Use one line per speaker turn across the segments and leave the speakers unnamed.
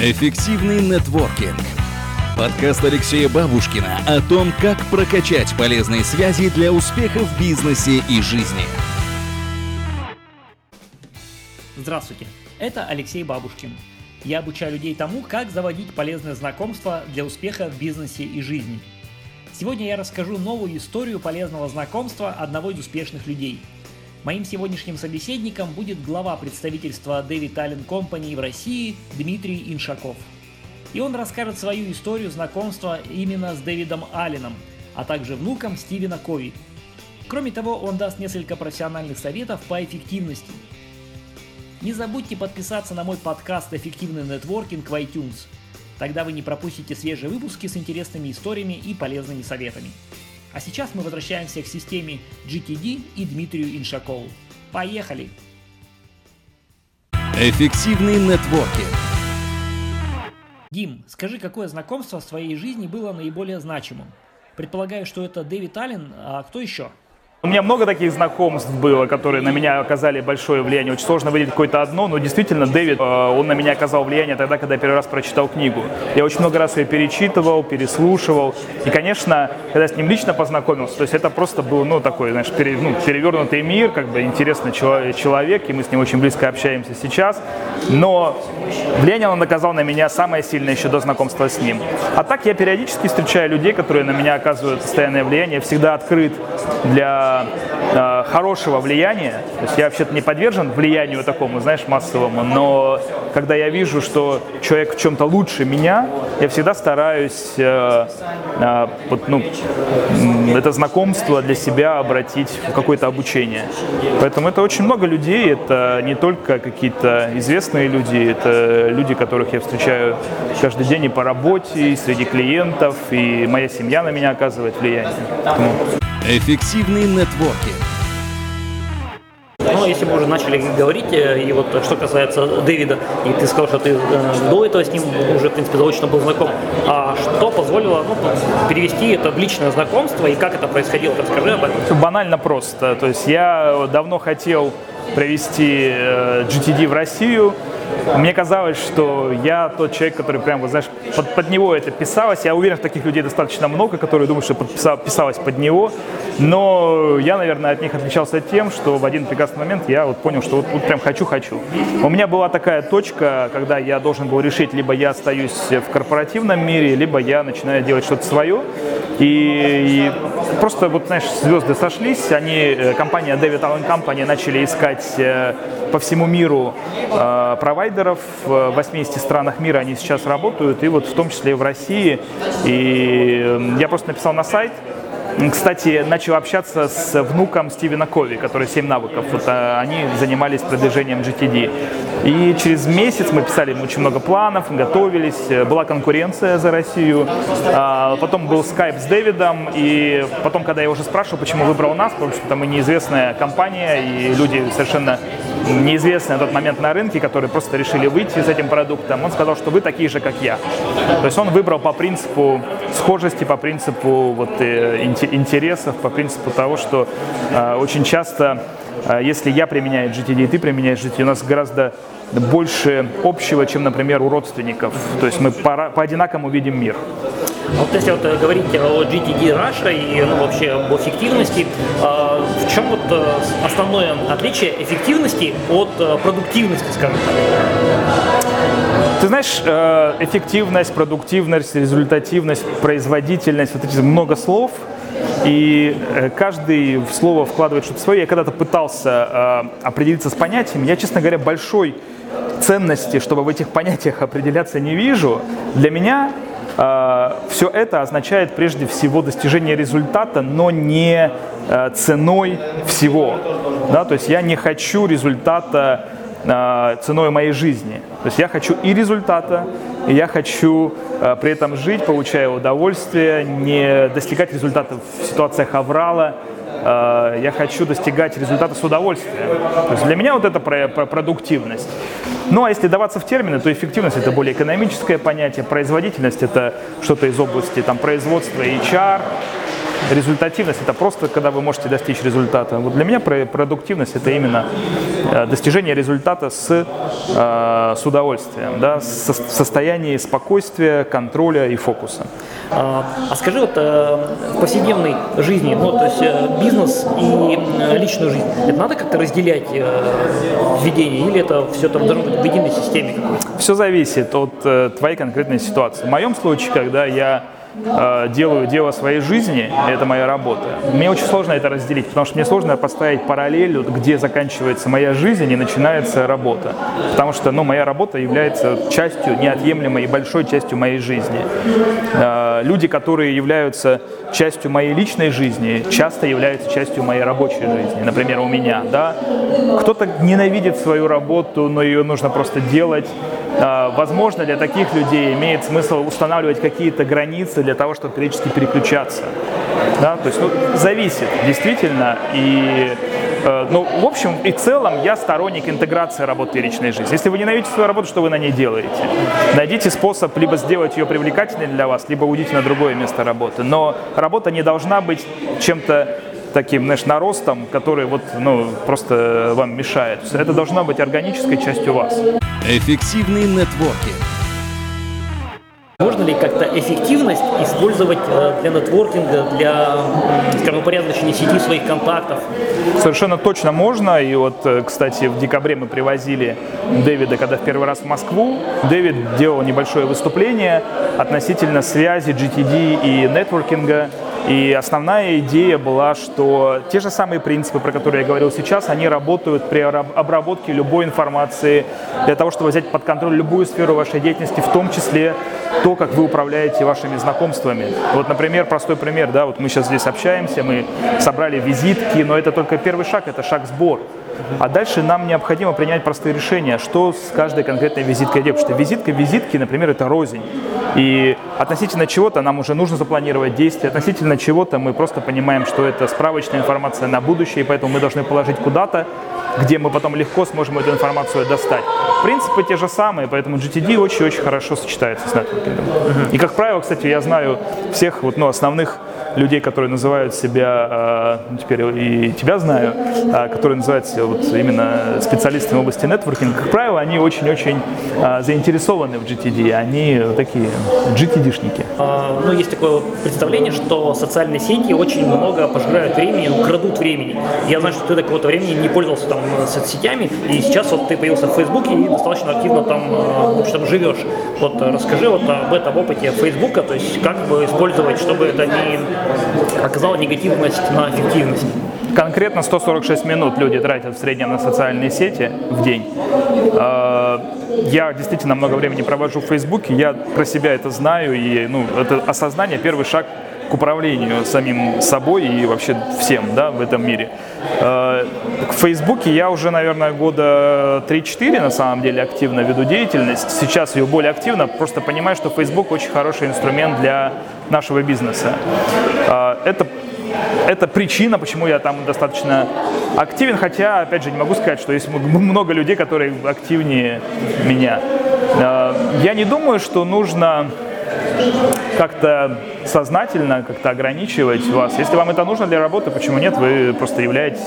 Эффективный нетворкинг. Подкаст Алексея Бабушкина о том, как прокачать полезные связи для успеха в бизнесе и жизни.
Здравствуйте, это Алексей Бабушкин. Я обучаю людей тому, как заводить полезные знакомства для успеха в бизнесе и жизни. Сегодня я расскажу новую историю полезного знакомства одного из успешных людей – Моим сегодняшним собеседником будет глава представительства David Allen Company в России Дмитрий Иншаков. И он расскажет свою историю знакомства именно с Дэвидом Алленом, а также внуком Стивена Кови. Кроме того, он даст несколько профессиональных советов по эффективности. Не забудьте подписаться на мой подкаст «Эффективный нетворкинг» в iTunes. Тогда вы не пропустите свежие выпуски с интересными историями и полезными советами. А сейчас мы возвращаемся к системе GTD и Дмитрию Иншакову. Поехали!
Эффективный нетворкинг.
Дим, скажи, какое знакомство в своей жизни было наиболее значимым? Предполагаю, что это Дэвид Аллен, а кто еще?
У меня много таких знакомств было, которые на меня оказали большое влияние. Очень сложно выделить какое-то одно, но действительно Дэвид, э, он на меня оказал влияние тогда, когда я первый раз прочитал книгу. Я очень много раз ее перечитывал, переслушивал. И, конечно, когда я с ним лично познакомился, то есть это просто был, ну, такой, знаешь, пере, ну, перевернутый мир, как бы интересный человек, и мы с ним очень близко общаемся сейчас. Но влияние он оказал на меня самое сильное еще до знакомства с ним. А так я периодически встречаю людей, которые на меня оказывают постоянное влияние, всегда открыт для э, хорошего влияния, то есть я вообще-то не подвержен влиянию такому, знаешь, массовому, но когда я вижу, что человек в чем-то лучше меня, я всегда стараюсь э, э, вот, ну, это знакомство для себя обратить в какое-то обучение. Поэтому это очень много людей, это не только какие-то известные люди, это люди, которых я встречаю каждый день и по работе, и среди клиентов, и моя семья на меня оказывает влияние. Поэтому...
Эффективный нетворкинг.
Ну, если мы уже начали говорить, э, и вот что касается Дэвида, и ты сказал, что ты э, до этого с ним уже, в принципе, заочно был знаком, а что позволило ну, перевести это в личное знакомство, и как это происходило, расскажи об этом.
Банально просто, то есть я давно хотел провести э, GTD в Россию, мне казалось, что я тот человек, который прям, вот, знаешь, под, под него это писалось. Я уверен, таких людей достаточно много, которые думают, что подписал, писалось под него. Но я, наверное, от них отличался тем, что в один прекрасный момент я вот понял, что вот, вот прям хочу-хочу. У меня была такая точка, когда я должен был решить, либо я остаюсь в корпоративном мире, либо я начинаю делать что-то свое. И, и просто, вот, знаешь, звезды сошлись, они, э, компания David Allen Company начали искать э, по всему миру э, провайдеров. В 80 странах мира они сейчас работают, и вот в том числе и в России. И я просто написал на сайт, кстати, начал общаться с внуком Стивена Кови, который «7 навыков». Вот, они занимались продвижением GTD. И через месяц мы писали очень много планов, готовились, была конкуренция за Россию. А, потом был скайп с Дэвидом, и потом, когда я уже спрашивал, почему выбрал нас, потому что мы неизвестная компания, и люди совершенно неизвестные на тот момент на рынке, которые просто решили выйти с этим продуктом, он сказал, что вы такие же, как я. То есть он выбрал по принципу схожести, по принципу вот, э, интересов, по принципу того, что э, очень часто, если я применяю GTD и ты применяешь GTD, у нас гораздо больше общего, чем, например, у родственников. То есть мы по, по одинакому видим мир.
А вот если вот э, говорить о GTD Russia и ну, вообще об эффективности, а, в чем вот э, основное отличие эффективности от э, продуктивности, скажем так?
Ты знаешь, эффективность, продуктивность, результативность, производительность, вот эти много слов, и каждый в слово вкладывает что-то свое. Я когда-то пытался определиться с понятием. Я, честно говоря, большой ценности, чтобы в этих понятиях определяться, не вижу. Для меня э, все это означает прежде всего достижение результата, но не э, ценой всего. Да? То есть я не хочу результата э, ценой моей жизни. То есть я хочу и результата, и я хочу э, при этом жить, получая удовольствие, не достигать результатов в ситуациях аврала, э, я хочу достигать результата с удовольствием. То есть для меня вот это про, про продуктивность. Ну а если даваться в термины, то эффективность это более экономическое понятие, производительность это что-то из области там, производства HR, результативность это просто когда вы можете достичь результата. Вот для меня продуктивность это именно э, достижение результата с, э, с удовольствием, да, с состояние спокойствия, контроля и фокуса.
А, а скажи, вот э, в повседневной жизни, ну, то есть бизнес и личную жизнь, это надо как-то разделять в ведении или это все это должно быть в единой системе?
Все зависит от твоей конкретной ситуации. В моем случае, когда я делаю дело своей жизни, это моя работа. Мне очень сложно это разделить, потому что мне сложно поставить параллель, где заканчивается моя жизнь и начинается работа. Потому что ну, моя работа является частью, неотъемлемой и большой частью моей жизни. Э, люди, которые являются частью моей личной жизни, часто являются частью моей рабочей жизни. Например, у меня. Да? Кто-то ненавидит свою работу, но ее нужно просто делать а, возможно, для таких людей имеет смысл устанавливать какие-то границы для того, чтобы периодически переключаться. Да? То есть ну, зависит действительно. И, э, ну, в общем и целом я сторонник интеграции работы и личной жизни. Если вы ненавидите свою работу, что вы на ней делаете? Найдите способ либо сделать ее привлекательной для вас, либо уйдите на другое место работы. Но работа не должна быть чем-то таким, знаешь, наростом, который вот, ну, просто вам мешает. Это должна быть органической частью вас.
Эффективный нетворкинг.
Можно ли как-то эффективность использовать э, для нетворкинга, для, скажем, упорядочения сети своих контактов?
Совершенно точно можно. И вот, э, кстати, в декабре мы привозили Дэвида, когда в первый раз в Москву. Дэвид делал небольшое выступление относительно связи GTD и нетворкинга и основная идея была, что те же самые принципы, про которые я говорил сейчас, они работают при обработке любой информации для того, чтобы взять под контроль любую сферу вашей деятельности, в том числе то, как вы управляете вашими знакомствами. Вот, например, простой пример, да, вот мы сейчас здесь общаемся, мы собрали визитки, но это только первый шаг, это шаг сбор. А дальше нам необходимо принять простые решения, что с каждой конкретной визиткой делать. Потому что визитка визитки, например, это рознь. И относительно чего-то нам уже нужно запланировать действия, относительно чего-то мы просто понимаем, что это справочная информация на будущее, и поэтому мы должны положить куда-то, где мы потом легко сможем эту информацию достать. Принципы те же самые, поэтому GTD очень-очень хорошо сочетается с нетворкингом. Uh-huh. И, как правило, кстати, я знаю всех вот, ну, основных людей, которые называют себя, э, теперь и тебя знаю, э, которые называются вот именно специалистами в области нетворкинга, как правило, они очень-очень э, заинтересованы в GTD, они такие GTD-шники.
А, ну, есть такое представление, что социальные сети очень много пожирают времени, крадут времени. Я знаю, что ты до какого-то времени не пользовался там соцсетями, и сейчас вот ты появился в Фейсбуке и достаточно активно там, в общем, живешь. Вот расскажи вот об этом опыте Фейсбука, то есть как бы использовать, чтобы это не оказало негативность на эффективность.
Конкретно 146 минут люди тратят в среднем на социальные сети в день. Я действительно много времени провожу в Фейсбуке, я про себя это знаю, и ну, это осознание первый шаг к управлению самим собой и вообще всем да, в этом мире. В Фейсбуке я уже, наверное, года 3-4 на самом деле активно веду деятельность. Сейчас ее более активно, просто понимаю, что Facebook очень хороший инструмент для нашего бизнеса. А, это это причина, почему я там достаточно активен, хотя, опять же, не могу сказать, что есть много людей, которые активнее меня. А, я не думаю, что нужно как-то сознательно как-то ограничивать вас. Если вам это нужно для работы, почему нет? Вы просто являетесь,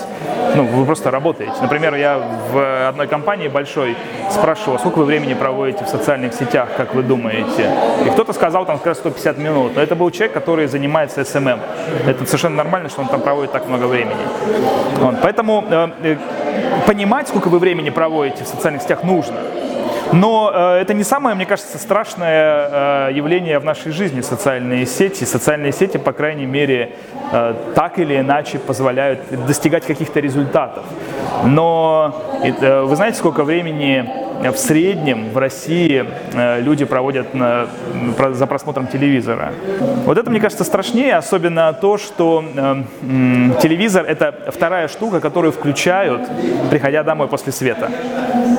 ну, вы просто работаете. Например, я в одной компании большой спрашивал, сколько вы времени проводите в социальных сетях, как вы думаете? И кто-то сказал там как раз 150 минут. Но это был человек, который занимается SMM. Это совершенно нормально, что он там проводит так много времени. Вот. Поэтому э, э, понимать, сколько вы времени проводите в социальных сетях, нужно. Но э, это не самое, мне кажется, страшное э, явление в нашей жизни социальные сети. Социальные сети, по крайней мере, э, так или иначе позволяют достигать каких-то результатов. Но э, вы знаете, сколько времени в среднем в России э, люди проводят на, за просмотром телевизора. Вот это, мне кажется, страшнее, особенно то, что э, телевизор – это вторая штука, которую включают, приходя домой после света.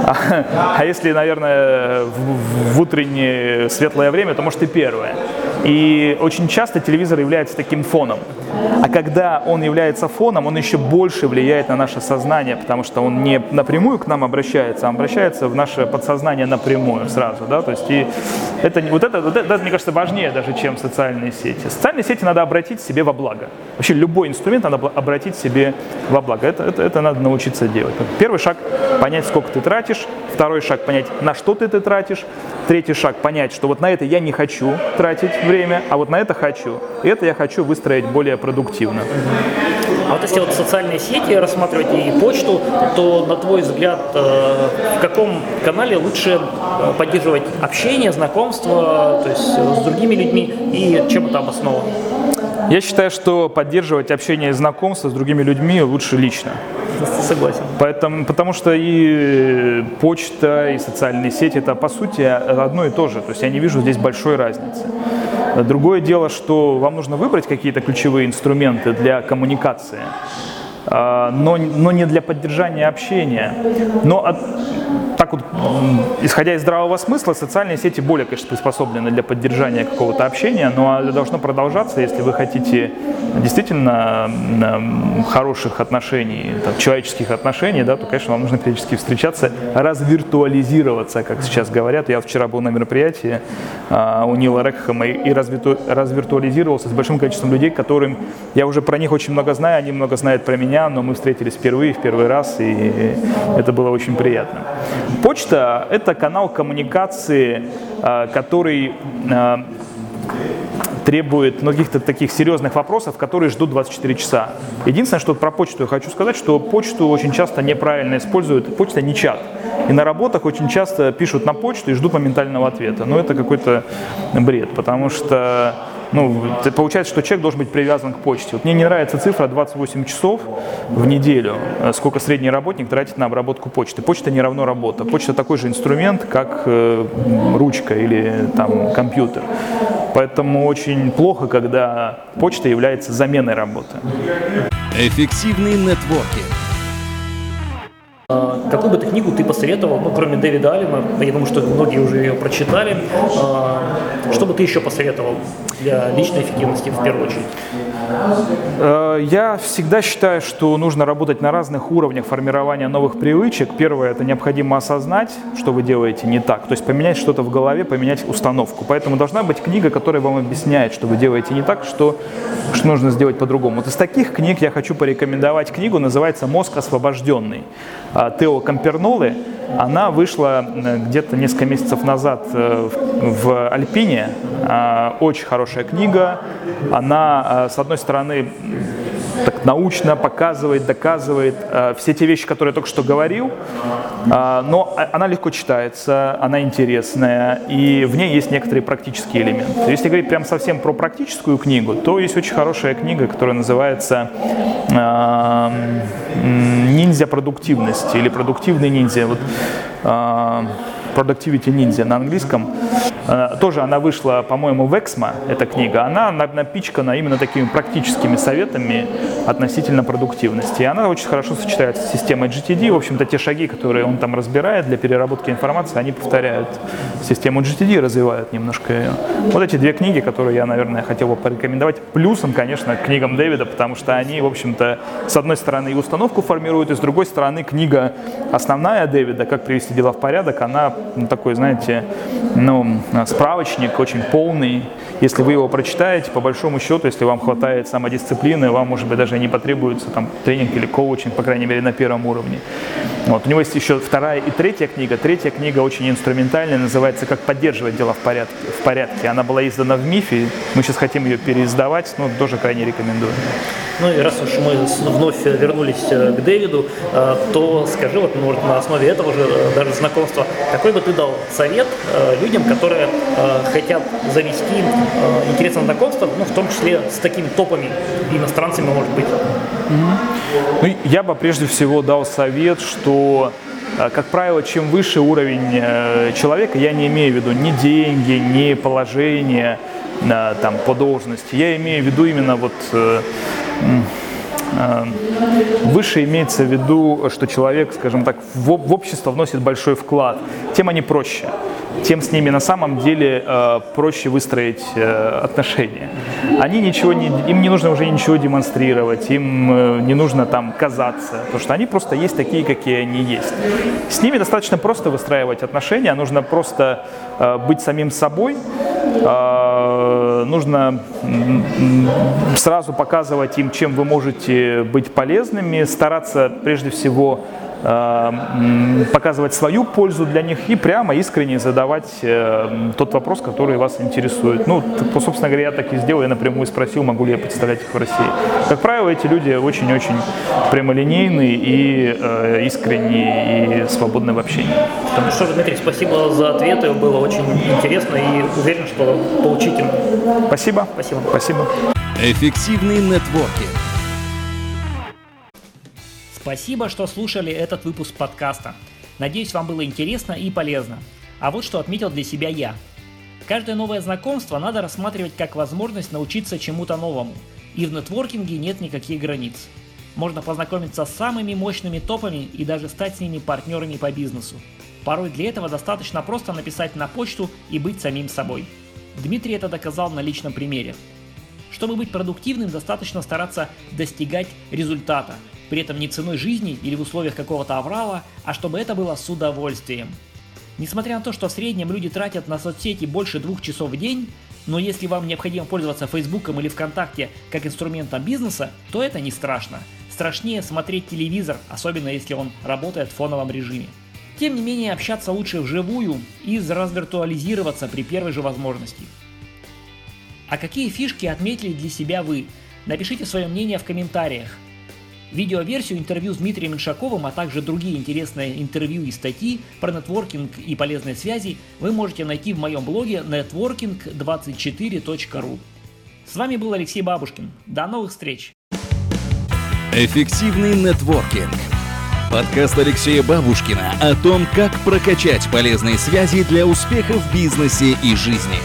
А, а если, наверное, в, в утреннее светлое время, то может и первое. И очень часто телевизор является таким фоном. А когда он является фоном, он еще больше влияет на наше сознание, потому что он не напрямую к нам обращается, а обращается в наше подсознание напрямую сразу. Да? То есть и это, вот, это, вот это, мне кажется, важнее даже, чем социальные сети. Социальные сети надо обратить себе во благо. Вообще любой инструмент надо обратить себе во благо. Это, это, это надо научиться делать. Первый шаг – понять, сколько ты тратишь. Второй шаг – понять, на что ты это тратишь. Третий шаг – понять, что вот на это я не хочу тратить время, а вот на это хочу. И это я хочу выстроить более продуктивно.
А вот если вот социальные сети рассматривать и почту, то, на твой взгляд, э, в каком канале лучше э, поддерживать общение, знакомство, то есть э, с другими людьми и чем это обосновано?
Я считаю, что поддерживать общение и знакомство с другими людьми лучше лично.
Согласен.
Поэтому, потому что и почта, и социальные сети это по сути одно и то же. То есть я не вижу здесь большой разницы. Другое дело, что вам нужно выбрать какие-то ключевые инструменты для коммуникации, но, но не для поддержания общения. Но от, так вот, исходя из здравого смысла, социальные сети более, конечно, приспособлены для поддержания какого-то общения, но это должно продолжаться, если вы хотите действительно хороших отношений, там, человеческих отношений, да, то, конечно, вам нужно периодически встречаться, развиртуализироваться, как сейчас говорят. Я вчера был на мероприятии а, у Нила Рекхэма и, и развирту, развиртуализировался с большим количеством людей, которым я уже про них очень много знаю, они много знают про меня, но мы встретились впервые, в первый раз, и это было очень приятно. Почта – это канал коммуникации, а, который а, требует ну, каких-то таких серьезных вопросов, которые ждут 24 часа. Единственное, что про почту я хочу сказать, что почту очень часто неправильно используют. Почта не чат. И на работах очень часто пишут на почту и ждут моментального ответа. Но это какой-то бред, потому что ну, получается, что человек должен быть привязан к почте. Вот мне не нравится цифра 28 часов в неделю, э, сколько средний работник тратит на обработку почты. Почта не равно работа. Почта такой же инструмент, как э, ручка или там компьютер. Поэтому очень плохо, когда почта является заменой работы.
Эффективный нетворкинг.
А, какую бы ты книгу ты посоветовал, ну, кроме Дэвида Аллена, я думаю, что многие уже ее прочитали, а, что бы ты еще посоветовал для личной эффективности в первую очередь?
Э, я всегда считаю, что нужно работать на разных уровнях формирования новых привычек. Первое – это необходимо осознать, что вы делаете не так, то есть поменять что-то в голове, поменять установку. Поэтому должна быть книга, которая вам объясняет, что вы делаете не так, что, что нужно сделать по-другому. Вот из таких книг я хочу порекомендовать книгу, называется «Мозг освобожденный» Тео Кампернолы. Она вышла э, где-то несколько месяцев назад э, в Альпине. Очень хорошая книга. Она, с одной стороны, так научно показывает, доказывает э, все те вещи, которые я только что говорил, э, но она легко читается, она интересная, и в ней есть некоторые практические элементы. Если говорить прям совсем про практическую книгу, то есть очень хорошая книга, которая называется э, «Ниндзя продуктивности» или «Продуктивный ниндзя». Вот, э, Productivity Ninja на английском. Э, тоже она вышла, по-моему, в Эксмо, эта книга. Она напичкана именно такими практическими советами относительно продуктивности. И она очень хорошо сочетается с системой GTD. В общем-то, те шаги, которые он там разбирает для переработки информации, они повторяют систему GTD развивают немножко ее. Вот эти две книги, которые я, наверное, хотел бы порекомендовать. Плюсом, конечно, к книгам Дэвида, потому что они, в общем-то, с одной стороны и установку формируют, и с другой стороны книга основная Дэвида «Как привести дела в порядок», она такой, знаете, ну, справочник очень полный. Если вы его прочитаете, по большому счету, если вам хватает самодисциплины, вам, может быть, даже не потребуется там, тренинг или коучинг, по крайней мере, на первом уровне. Вот. У него есть еще вторая и третья книга. Третья книга очень инструментальная, называется «Как поддерживать дела в порядке». В порядке. Она была издана в МИФе, мы сейчас хотим ее переиздавать, но тоже крайне рекомендую.
Ну и раз уж мы вновь вернулись э, к Дэвиду, э, то скажи вот ну, на основе этого же э, даже знакомства, какой бы ты дал совет людям, которые хотят завести интересное знакомство, ну, в том числе с такими топами иностранцами, может быть?
Ну, я бы прежде всего дал совет, что как правило, чем выше уровень человека, я не имею в виду ни деньги, ни положение там, по должности, я имею в виду именно вот выше имеется в виду, что человек, скажем так, в, в общество вносит большой вклад, тем они проще тем с ними на самом деле э, проще выстроить э, отношения. Они ничего не, им не нужно уже ничего демонстрировать, им э, не нужно там казаться, потому что они просто есть такие, какие они есть. С ними достаточно просто выстраивать отношения, нужно просто быть самим собой, э, нужно сразу показывать им, чем вы можете быть полезными, стараться прежде всего Э, показывать свою пользу для них и прямо искренне задавать э, тот вопрос, который вас интересует. Ну, собственно говоря, я так и сделал, я напрямую спросил, могу ли я представлять их в России. Как правило, эти люди очень-очень прямолинейные и э, искренние и свободны в общении.
Ну что ж, Дмитрий, спасибо за ответы, было очень интересно и уверен, что поучительно.
Спасибо.
Спасибо.
Спасибо.
Эффективный нетворкинг
Спасибо, что слушали этот выпуск подкаста. Надеюсь, вам было интересно и полезно. А вот что отметил для себя я. Каждое новое знакомство надо рассматривать как возможность научиться чему-то новому. И в нетворкинге нет никаких границ. Можно познакомиться с самыми мощными топами и даже стать с ними партнерами по бизнесу. Порой для этого достаточно просто написать на почту и быть самим собой. Дмитрий это доказал на личном примере. Чтобы быть продуктивным, достаточно стараться достигать результата, при этом не ценой жизни или в условиях какого-то аврала, а чтобы это было с удовольствием. Несмотря на то, что в среднем люди тратят на соцсети больше двух часов в день, но если вам необходимо пользоваться Фейсбуком или ВКонтакте как инструментом бизнеса, то это не страшно. Страшнее смотреть телевизор, особенно если он работает в фоновом режиме. Тем не менее, общаться лучше вживую и развиртуализироваться при первой же возможности. А какие фишки отметили для себя вы? Напишите свое мнение в комментариях. Видеоверсию интервью с Дмитрием Иншаковым, а также другие интересные интервью и статьи про нетворкинг и полезные связи вы можете найти в моем блоге networking24.ru. С вами был Алексей Бабушкин. До новых встреч!
Эффективный нетворкинг. Подкаст Алексея Бабушкина о том, как прокачать полезные связи для успеха в бизнесе и жизни.